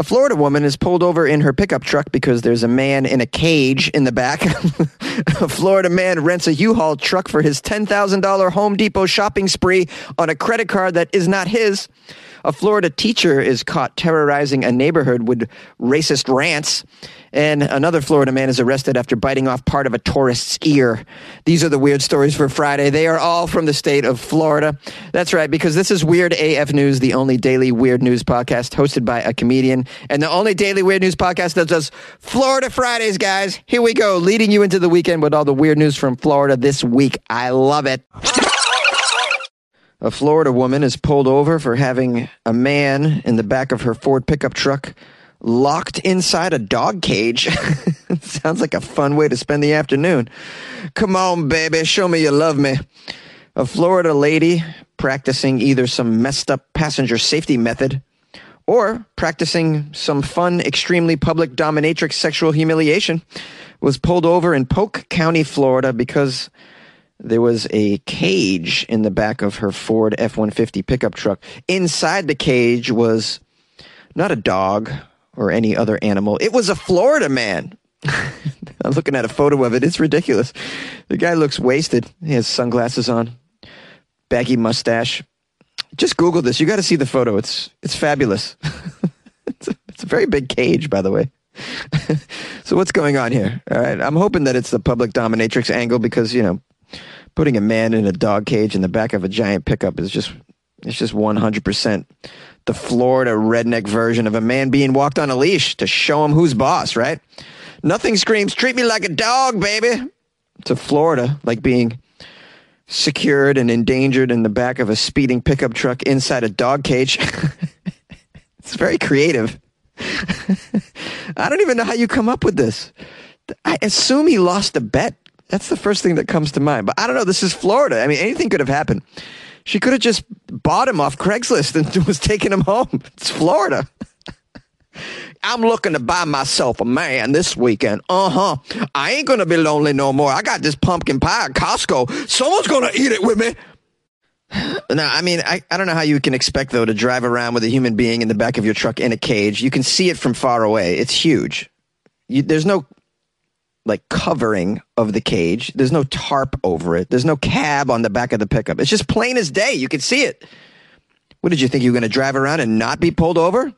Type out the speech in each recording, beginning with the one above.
A Florida woman is pulled over in her pickup truck because there's a man in a cage in the back. a Florida man rents a U-Haul truck for his $10,000 Home Depot shopping spree on a credit card that is not his. A Florida teacher is caught terrorizing a neighborhood with racist rants. And another Florida man is arrested after biting off part of a tourist's ear. These are the weird stories for Friday. They are all from the state of Florida. That's right, because this is Weird AF News, the only daily weird news podcast hosted by a comedian, and the only daily weird news podcast that does Florida Fridays, guys. Here we go, leading you into the weekend with all the weird news from Florida this week. I love it. A Florida woman is pulled over for having a man in the back of her Ford pickup truck locked inside a dog cage. Sounds like a fun way to spend the afternoon. Come on, baby, show me you love me. A Florida lady practicing either some messed up passenger safety method or practicing some fun, extremely public dominatrix sexual humiliation was pulled over in Polk County, Florida because there was a cage in the back of her Ford F 150 pickup truck. Inside the cage was not a dog or any other animal, it was a Florida man. I'm looking at a photo of it. It's ridiculous. The guy looks wasted. He has sunglasses on, baggy mustache. Just Google this. You got to see the photo. It's it's fabulous. it's, a, it's a very big cage, by the way. so what's going on here? All right, I'm hoping that it's the public dominatrix angle because you know putting a man in a dog cage in the back of a giant pickup is just it's just 100% the Florida redneck version of a man being walked on a leash to show him who's boss, right? Nothing screams treat me like a dog, baby. To Florida like being secured and endangered in the back of a speeding pickup truck inside a dog cage. it's very creative. I don't even know how you come up with this. I assume he lost a bet that's the first thing that comes to mind. But I don't know. This is Florida. I mean, anything could have happened. She could have just bought him off Craigslist and was taking him home. It's Florida. I'm looking to buy myself a man this weekend. Uh huh. I ain't gonna be lonely no more. I got this pumpkin pie at Costco. Someone's gonna eat it with me. Now, I mean, I, I don't know how you can expect, though, to drive around with a human being in the back of your truck in a cage. You can see it from far away. It's huge. You, there's no like covering of the cage. There's no tarp over it. There's no cab on the back of the pickup. It's just plain as day. You can see it. What did you think you were going to drive around and not be pulled over?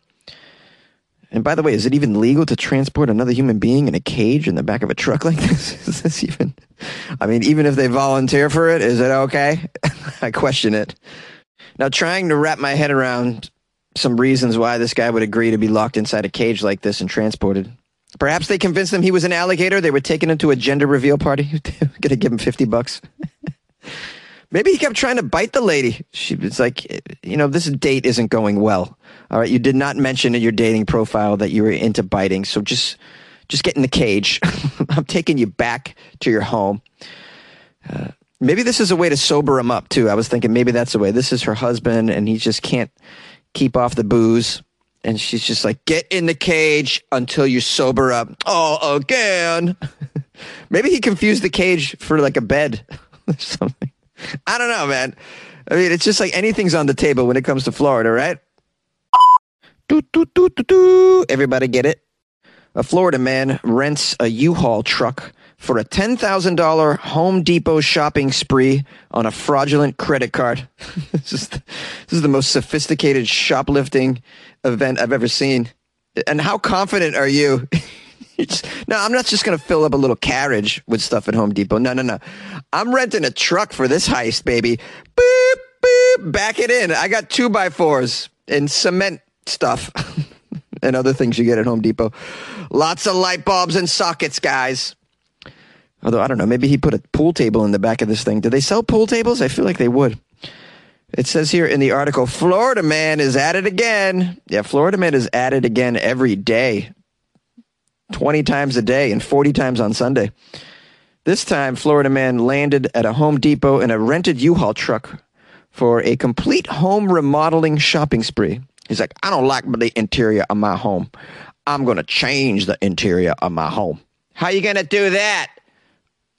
And by the way, is it even legal to transport another human being in a cage in the back of a truck like this? Is this even? I mean, even if they volunteer for it, is it okay? I question it. Now, trying to wrap my head around some reasons why this guy would agree to be locked inside a cage like this and transported. Perhaps they convinced him he was an alligator. They were taking him to a gender reveal party. Gonna give him 50 bucks. Maybe he kept trying to bite the lady. She was like, you know, this date isn't going well. All right. You did not mention in your dating profile that you were into biting. So just, just get in the cage. I'm taking you back to your home. Uh, maybe this is a way to sober him up too. I was thinking maybe that's the way. This is her husband and he just can't keep off the booze and she's just like, get in the cage until you sober up. Oh, again. Maybe he confused the cage for like a bed or something. I don't know, man. I mean, it's just like anything's on the table when it comes to Florida, right? Do, do, do, do, do. Everybody get it? A Florida man rents a U-Haul truck for a $10,000 Home Depot shopping spree on a fraudulent credit card. this, is the, this is the most sophisticated shoplifting event I've ever seen. And how confident are you? no, I'm not just going to fill up a little carriage with stuff at Home Depot. No, no, no. I'm renting a truck for this heist, baby. Boop, boop, back it in. I got two by fours and cement stuff and other things you get at Home Depot. Lots of light bulbs and sockets, guys. Although, I don't know, maybe he put a pool table in the back of this thing. Do they sell pool tables? I feel like they would. It says here in the article, Florida man is at it again. Yeah, Florida man is at it again every day, 20 times a day and 40 times on Sunday. This time, Florida man landed at a Home Depot in a rented U-Haul truck for a complete home remodeling shopping spree. He's like, I don't like the interior of my home. I'm going to change the interior of my home. How you going to do that?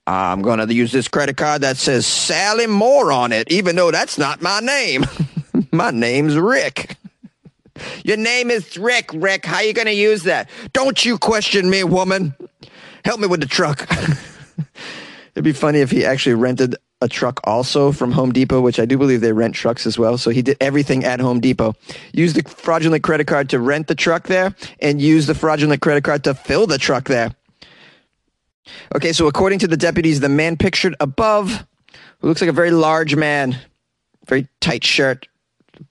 I'm going to use this credit card that says Sally Moore on it, even though that's not my name. my name's Rick. Your name is Rick, Rick. How you going to use that? Don't you question me, woman. Help me with the truck. It'd be funny if he actually rented a truck also from Home Depot, which I do believe they rent trucks as well. So he did everything at Home Depot. Used the fraudulent credit card to rent the truck there and used the fraudulent credit card to fill the truck there. Okay, so according to the deputies, the man pictured above, who looks like a very large man, very tight shirt.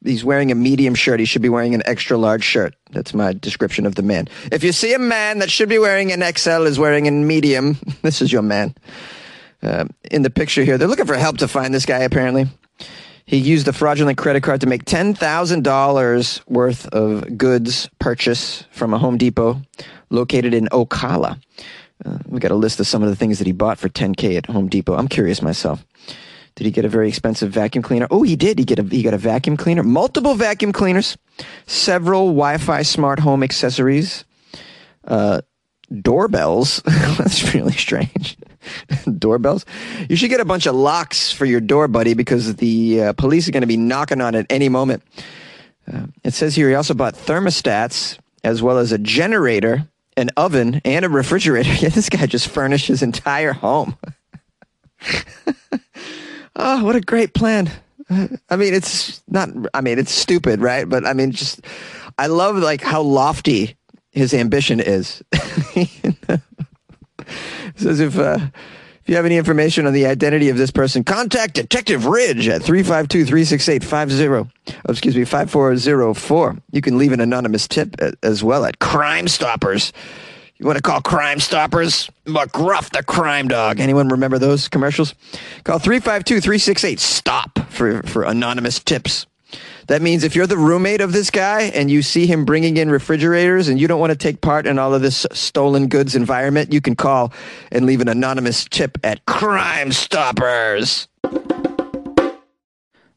He's wearing a medium shirt. He should be wearing an extra large shirt. That's my description of the man. If you see a man that should be wearing an XL is wearing a medium, this is your man. Uh, in the picture here, they're looking for help to find this guy, apparently. He used a fraudulent credit card to make $10,000 worth of goods purchase from a Home Depot located in Ocala. Uh, we got a list of some of the things that he bought for 10k at Home Depot. I'm curious myself. Did he get a very expensive vacuum cleaner? Oh, he did. He get a he got a vacuum cleaner, multiple vacuum cleaners, several Wi-Fi smart home accessories, uh, doorbells. That's really strange. doorbells. You should get a bunch of locks for your door, buddy, because the uh, police are going to be knocking on it any moment. Uh, it says here he also bought thermostats as well as a generator an oven and a refrigerator. Yeah, this guy just furnished his entire home. oh, what a great plan. I mean, it's not, I mean, it's stupid, right? But I mean, just, I love like how lofty his ambition is. says if, uh, if you have any information on the identity of this person, contact Detective Ridge at 352-368-50, oh, excuse me, 5404. You can leave an anonymous tip uh, as well at Crime Stoppers. You want to call Crime Stoppers? McGruff the Crime Dog. Anyone remember those commercials? Call 352-368-STOP for, for anonymous tips. That means if you're the roommate of this guy and you see him bringing in refrigerators and you don't want to take part in all of this stolen goods environment, you can call and leave an anonymous tip at Crime Stoppers.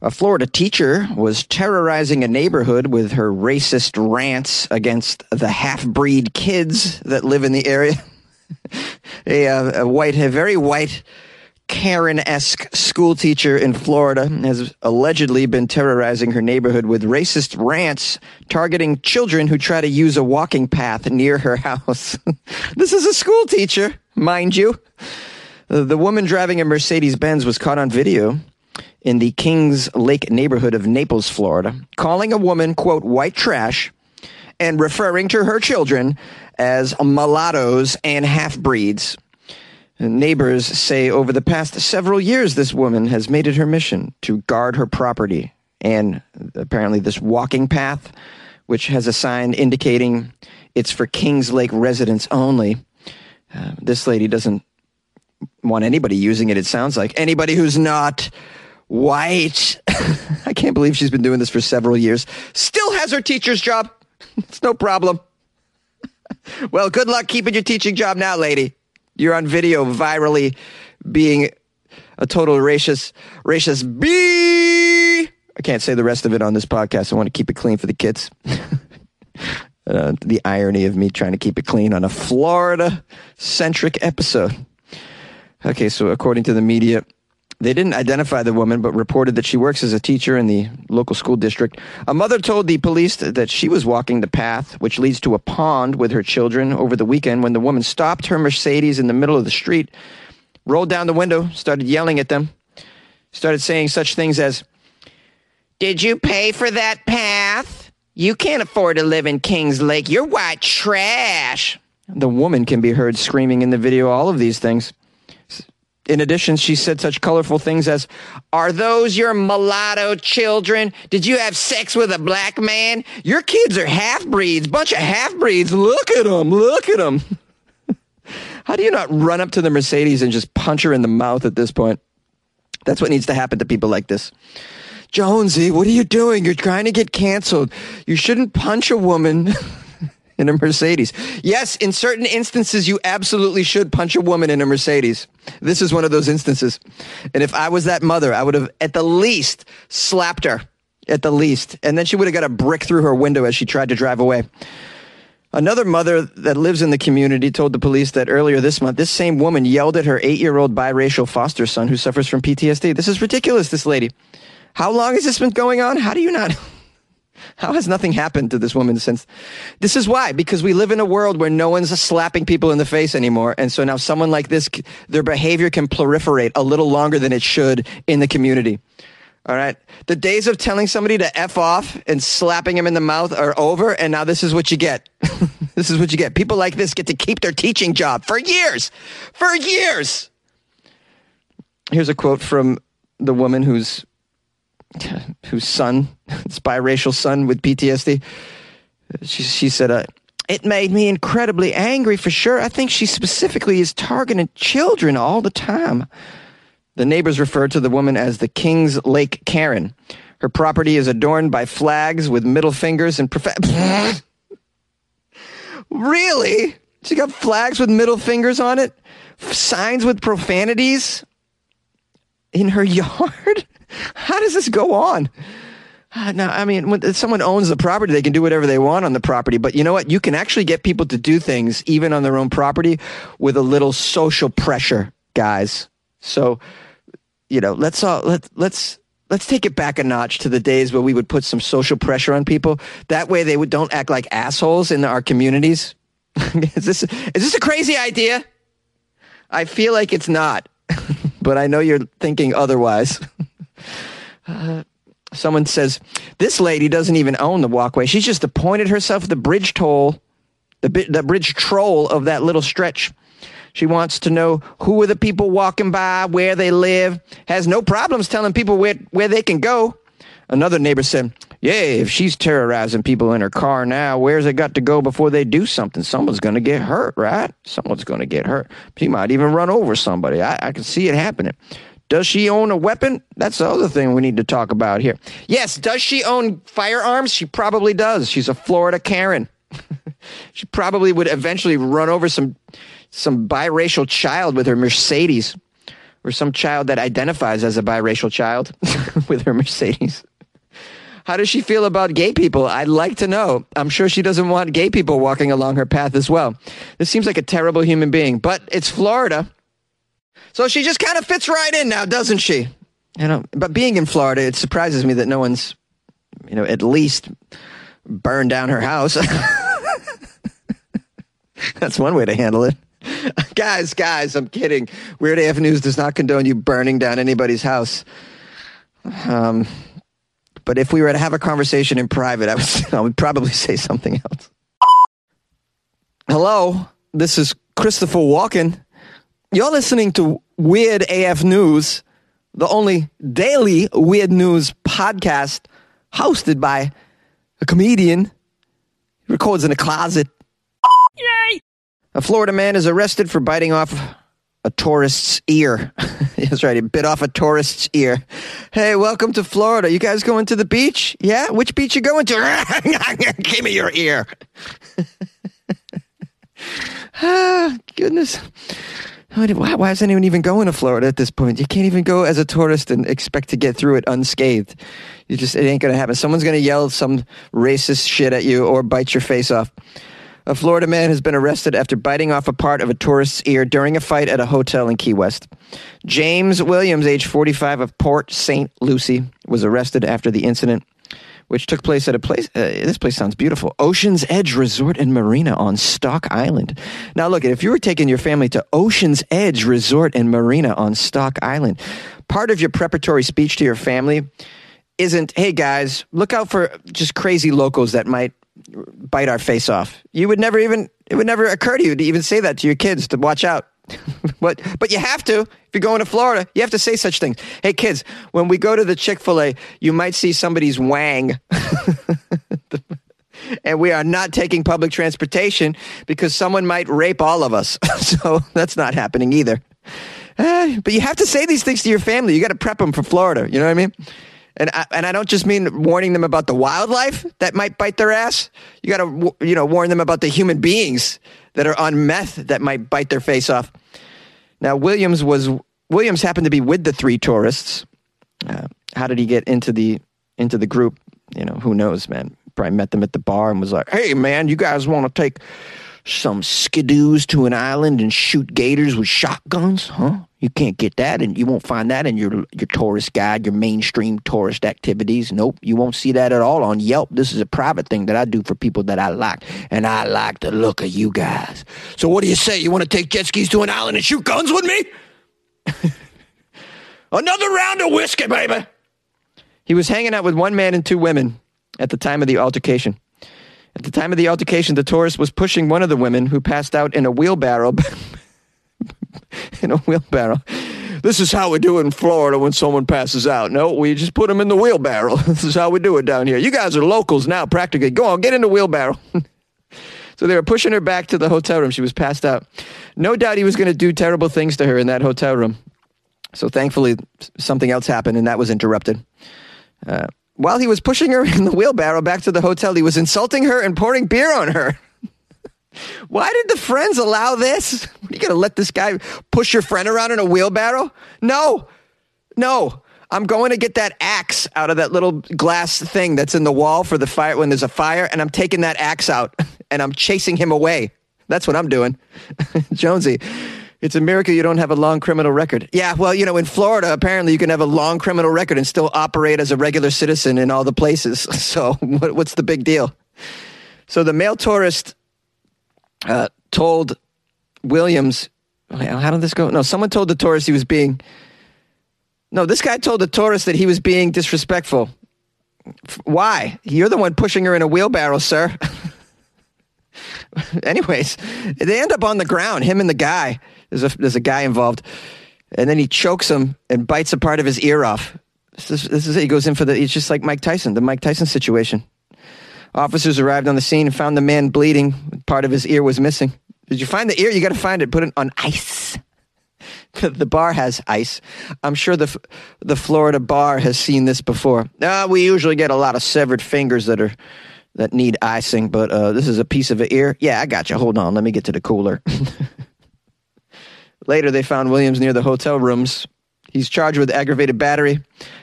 A Florida teacher was terrorizing a neighborhood with her racist rants against the half-breed kids that live in the area. a, uh, a white, a very white Karen esque school teacher in Florida has allegedly been terrorizing her neighborhood with racist rants targeting children who try to use a walking path near her house. this is a school teacher, mind you. Uh, the woman driving a Mercedes Benz was caught on video in the Kings Lake neighborhood of Naples, Florida, calling a woman, quote, white trash and referring to her children as mulattoes and half breeds. Neighbors say over the past several years, this woman has made it her mission to guard her property and apparently this walking path, which has a sign indicating it's for Kings Lake residents only. Uh, this lady doesn't want anybody using it, it sounds like. Anybody who's not white. I can't believe she's been doing this for several years. Still has her teacher's job. it's no problem. well, good luck keeping your teaching job now, lady. You're on video virally being a total racist, racist bee. I can't say the rest of it on this podcast. I want to keep it clean for the kids. uh, the irony of me trying to keep it clean on a Florida centric episode. Okay, so according to the media, they didn't identify the woman, but reported that she works as a teacher in the local school district. A mother told the police that she was walking the path, which leads to a pond, with her children over the weekend when the woman stopped her Mercedes in the middle of the street, rolled down the window, started yelling at them, started saying such things as, Did you pay for that path? You can't afford to live in Kings Lake. You're white trash. The woman can be heard screaming in the video all of these things. In addition, she said such colorful things as, Are those your mulatto children? Did you have sex with a black man? Your kids are half breeds, bunch of half breeds. Look at them, look at them. How do you not run up to the Mercedes and just punch her in the mouth at this point? That's what needs to happen to people like this. Jonesy, what are you doing? You're trying to get canceled. You shouldn't punch a woman. in a Mercedes. Yes, in certain instances, you absolutely should punch a woman in a Mercedes. This is one of those instances. And if I was that mother, I would have at the least slapped her. At the least. And then she would have got a brick through her window as she tried to drive away. Another mother that lives in the community told the police that earlier this month, this same woman yelled at her eight year old biracial foster son who suffers from PTSD. This is ridiculous, this lady. How long has this been going on? How do you not? How has nothing happened to this woman since? This is why, because we live in a world where no one's slapping people in the face anymore. And so now someone like this, their behavior can proliferate a little longer than it should in the community. All right. The days of telling somebody to F off and slapping him in the mouth are over. And now this is what you get. this is what you get. People like this get to keep their teaching job for years. For years. Here's a quote from the woman whose whose son, this biracial son with PTSD. She, she said, uh, it made me incredibly angry for sure. I think she specifically is targeting children all the time. The neighbors refer to the woman as the Kings Lake Karen. Her property is adorned by flags with middle fingers and prof- Really? She got flags with middle fingers on it? Signs with profanities in her yard? How does this go on? Uh, now, I mean, when someone owns the property, they can do whatever they want on the property. But you know what? You can actually get people to do things even on their own property with a little social pressure, guys. So, you know, let's all let let's let's take it back a notch to the days where we would put some social pressure on people. That way, they would don't act like assholes in our communities. is this is this a crazy idea? I feel like it's not, but I know you're thinking otherwise. uh, someone says this lady doesn't even own the walkway. She's just appointed herself the bridge toll, the the bridge troll of that little stretch. She wants to know who are the people walking by, where they live, has no problems telling people where, where they can go. Another neighbor said, Yeah, if she's terrorizing people in her car now, where's it got to go before they do something? Someone's going to get hurt, right? Someone's going to get hurt. She might even run over somebody. I, I can see it happening. Does she own a weapon? That's the other thing we need to talk about here. Yes, does she own firearms? She probably does. She's a Florida Karen. she probably would eventually run over some some biracial child with her Mercedes, or some child that identifies as a biracial child with her Mercedes. How does she feel about gay people? I'd like to know. I'm sure she doesn't want gay people walking along her path as well. This seems like a terrible human being, but it's Florida. So she just kind of fits right in now, doesn't she? You know, but being in Florida, it surprises me that no one's, you know, at least burned down her house. That's one way to handle it. guys, guys, I'm kidding. Weird AF News does not condone you burning down anybody's house. Um, but if we were to have a conversation in private, I would, I would probably say something else. Hello, this is Christopher Walken. You're listening to Weird AF News, the only daily weird news podcast hosted by a comedian. He records in a closet. Yay! A Florida man is arrested for biting off a tourist's ear. That's right, he bit off a tourist's ear. Hey, welcome to Florida. You guys going to the beach? Yeah? Which beach you going to? Give me your ear. ah, goodness. Why, why is anyone even going to Florida at this point? You can't even go as a tourist and expect to get through it unscathed. You just, it ain't going to happen. Someone's going to yell some racist shit at you or bite your face off. A Florida man has been arrested after biting off a part of a tourist's ear during a fight at a hotel in Key West. James Williams, age 45 of Port St. Lucie, was arrested after the incident, which took place at a place. Uh, this place sounds beautiful. Ocean's Edge Resort and Marina on Stock Island. Now, look, if you were taking your family to Ocean's Edge Resort and Marina on Stock Island, part of your preparatory speech to your family isn't, hey guys, look out for just crazy locals that might bite our face off. You would never even it would never occur to you to even say that to your kids to watch out. but but you have to if you're going to Florida. You have to say such things. Hey kids, when we go to the Chick Fil A, you might see somebody's wang. and we are not taking public transportation because someone might rape all of us. so that's not happening either. Uh, but you have to say these things to your family. You got to prep them for Florida. You know what I mean? And I, and I don't just mean warning them about the wildlife that might bite their ass. You got to you know warn them about the human beings that are on meth that might bite their face off. Now Williams was Williams happened to be with the three tourists. Uh, how did he get into the into the group? You know, who knows, man. Probably met them at the bar and was like, "Hey, man, you guys want to take some skidoos to an island and shoot gators with shotguns, huh? You can't get that, and you won't find that in your your tourist guide, your mainstream tourist activities. Nope, you won't see that at all on Yelp. This is a private thing that I do for people that I like, and I like the look of you guys. So, what do you say? You want to take jet skis to an island and shoot guns with me? Another round of whiskey, baby. He was hanging out with one man and two women at the time of the altercation. At the time of the altercation, the tourist was pushing one of the women who passed out in a wheelbarrow. in a wheelbarrow. This is how we do it in Florida when someone passes out. No, we just put them in the wheelbarrow. this is how we do it down here. You guys are locals now, practically. Go on, get in the wheelbarrow. so they were pushing her back to the hotel room. She was passed out. No doubt he was going to do terrible things to her in that hotel room. So thankfully, something else happened, and that was interrupted. Uh, while he was pushing her in the wheelbarrow back to the hotel, he was insulting her and pouring beer on her. Why did the friends allow this? Are you going to let this guy push your friend around in a wheelbarrow? No, no. I'm going to get that axe out of that little glass thing that's in the wall for the fire when there's a fire, and I'm taking that axe out and I'm chasing him away. That's what I'm doing. Jonesy, it's a miracle you don't have a long criminal record. Yeah, well, you know, in Florida, apparently you can have a long criminal record and still operate as a regular citizen in all the places. So what's the big deal? So the male tourist uh, told Williams, how did this go? No, someone told the tourist he was being. No, this guy told the tourist that he was being disrespectful. Why? You're the one pushing her in a wheelbarrow, sir. Anyways, they end up on the ground, him and the guy. There's a, there's a guy involved. And then he chokes him and bites a part of his ear off. This is, this is it. He goes in for the, it's just like Mike Tyson, the Mike Tyson situation. Officers arrived on the scene and found the man bleeding. Part of his ear was missing. Did you find the ear? You got to find it. Put it on ice. the bar has ice. I'm sure the the Florida bar has seen this before. Uh, we usually get a lot of severed fingers that are that need icing, but uh, this is a piece of an ear. Yeah, I got you. Hold on. Let me get to the cooler. Later, they found Williams near the hotel rooms. He's charged with aggravated battery,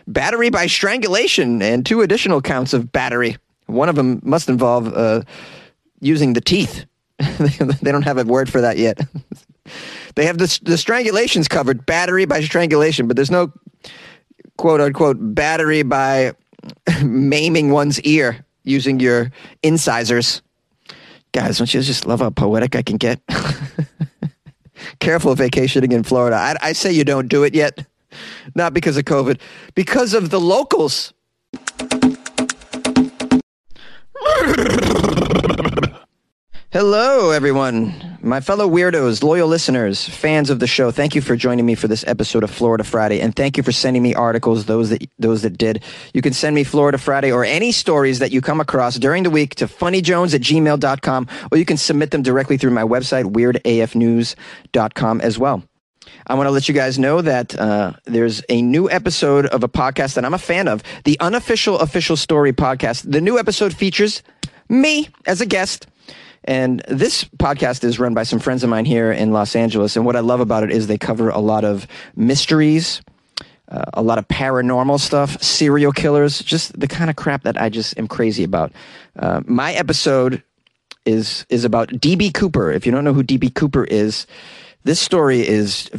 battery by strangulation, and two additional counts of battery. One of them must involve uh, using the teeth. they don't have a word for that yet. they have the, the strangulations covered, battery by strangulation, but there's no quote unquote battery by maiming one's ear using your incisors. Guys, don't you just love how poetic I can get? Careful vacationing in Florida. I, I say you don't do it yet. Not because of COVID, because of the locals. Hello, everyone. My fellow weirdos, loyal listeners, fans of the show, thank you for joining me for this episode of Florida Friday. And thank you for sending me articles, those that, those that did. You can send me Florida Friday or any stories that you come across during the week to funnyjones at gmail.com, or you can submit them directly through my website, weirdafnews.com as well. I want to let you guys know that uh, there's a new episode of a podcast that I'm a fan of, the Unofficial Official Story podcast. The new episode features me as a guest. And this podcast is run by some friends of mine here in Los Angeles. And what I love about it is they cover a lot of mysteries, uh, a lot of paranormal stuff, serial killers, just the kind of crap that I just am crazy about. Uh, my episode is is about DB Cooper. If you don't know who DB Cooper is, this story is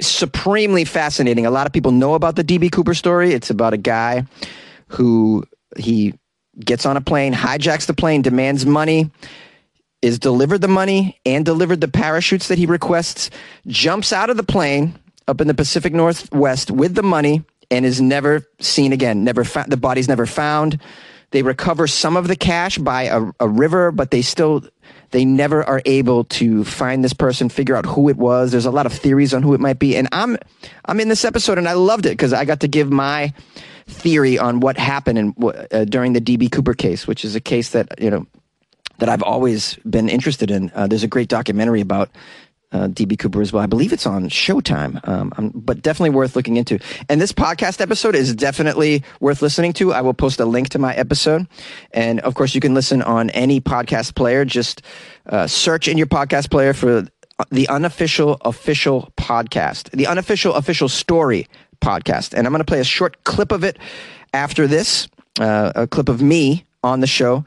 supremely fascinating. A lot of people know about the DB Cooper story. It's about a guy who he gets on a plane, hijacks the plane, demands money, is delivered the money and delivered the parachutes that he requests, jumps out of the plane up in the Pacific Northwest with the money and is never seen again. Never fa- the body's never found. They recover some of the cash by a, a river, but they still they never are able to find this person, figure out who it was. There's a lot of theories on who it might be, and I'm I'm in this episode and I loved it because I got to give my theory on what happened in, uh, during the DB Cooper case, which is a case that you know that I've always been interested in. Uh, there's a great documentary about uh, DB Cooper as well. I believe it's on Showtime, um, but definitely worth looking into. And this podcast episode is definitely worth listening to. I will post a link to my episode. And of course, you can listen on any podcast player. Just uh, search in your podcast player for the unofficial official podcast, the unofficial official story podcast. And I'm going to play a short clip of it after this, uh, a clip of me on the show.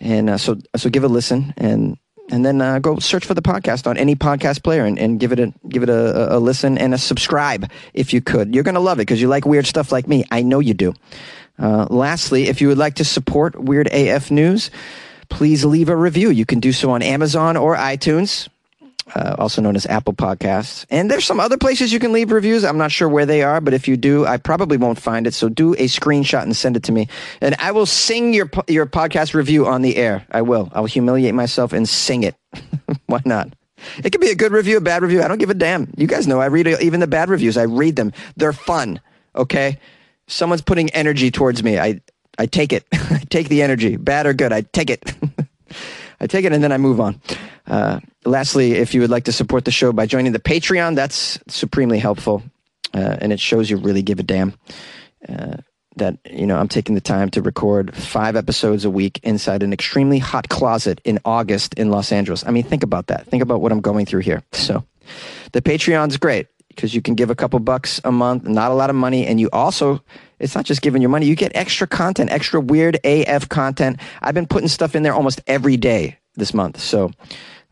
And uh, so, so give a listen and and then uh, go search for the podcast on any podcast player and, and give it a give it a, a, listen and a subscribe if you could. You're gonna love it because you like weird stuff like me. I know you do. Uh, lastly, if you would like to support Weird AF News, please leave a review. You can do so on Amazon or iTunes uh, also known as Apple Podcasts. And there's some other places you can leave reviews. I'm not sure where they are, but if you do, I probably won't find it. So do a screenshot and send it to me, and I will sing your your podcast review on the air. I will. I will humiliate myself and sing it. Why not? It could be a good review, a bad review. I don't give a damn. You guys know I read even the bad reviews. I read them. They're fun. Okay. Someone's putting energy towards me. I I take it. I take the energy, bad or good. I take it. I take it and then I move on. Uh, lastly, if you would like to support the show by joining the Patreon, that's supremely helpful. Uh, and it shows you really give a damn. Uh, that you know I'm taking the time to record five episodes a week inside an extremely hot closet in August in Los Angeles. I mean, think about that. Think about what I'm going through here. So, the Patreon's great because you can give a couple bucks a month, not a lot of money, and you also it's not just giving your money. You get extra content, extra weird AF content. I've been putting stuff in there almost every day this month, so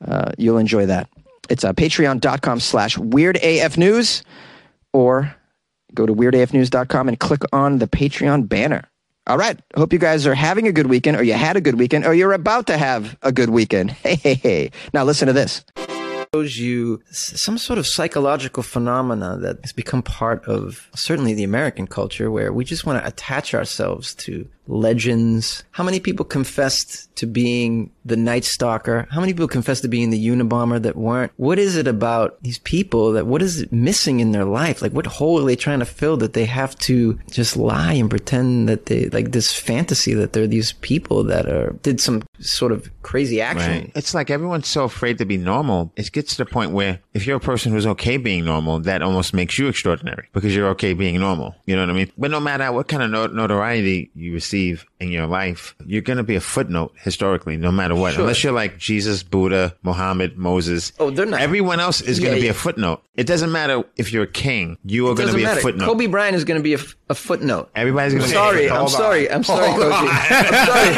uh, you'll enjoy that. It's uh, patreon.com slash weirdafnews or go to weirdafnews.com and click on the Patreon banner. All right. Hope you guys are having a good weekend or you had a good weekend or you're about to have a good weekend. Hey, hey, hey. Now listen to this shows you some sort of psychological phenomena that has become part of certainly the American culture where we just want to attach ourselves to legends. How many people confessed to being the Night Stalker? How many people confessed to being the Unabomber that weren't? What is it about these people that what is missing in their life? Like what hole are they trying to fill that they have to just lie and pretend that they like this fantasy that they're these people that are did some sort of crazy action. Right. It's like everyone's so afraid to be normal. It gets to the point where if you're a person who's okay being normal, that almost makes you extraordinary because you're okay being normal. You know what I mean? But no matter what kind of notoriety you receive, receive in your life, you're going to be a footnote historically, no matter what. Sure. Unless you're like Jesus, Buddha, Muhammad, Moses. Oh, they're not. Everyone else is yeah, going to be yeah. a footnote. It doesn't matter if you're a king. You are going to be matter. a footnote. Kobe Bryant is going to be a, a footnote. Everybody's going to be. Sorry, I'm sorry. I'm sorry, Kobe. I'm sorry.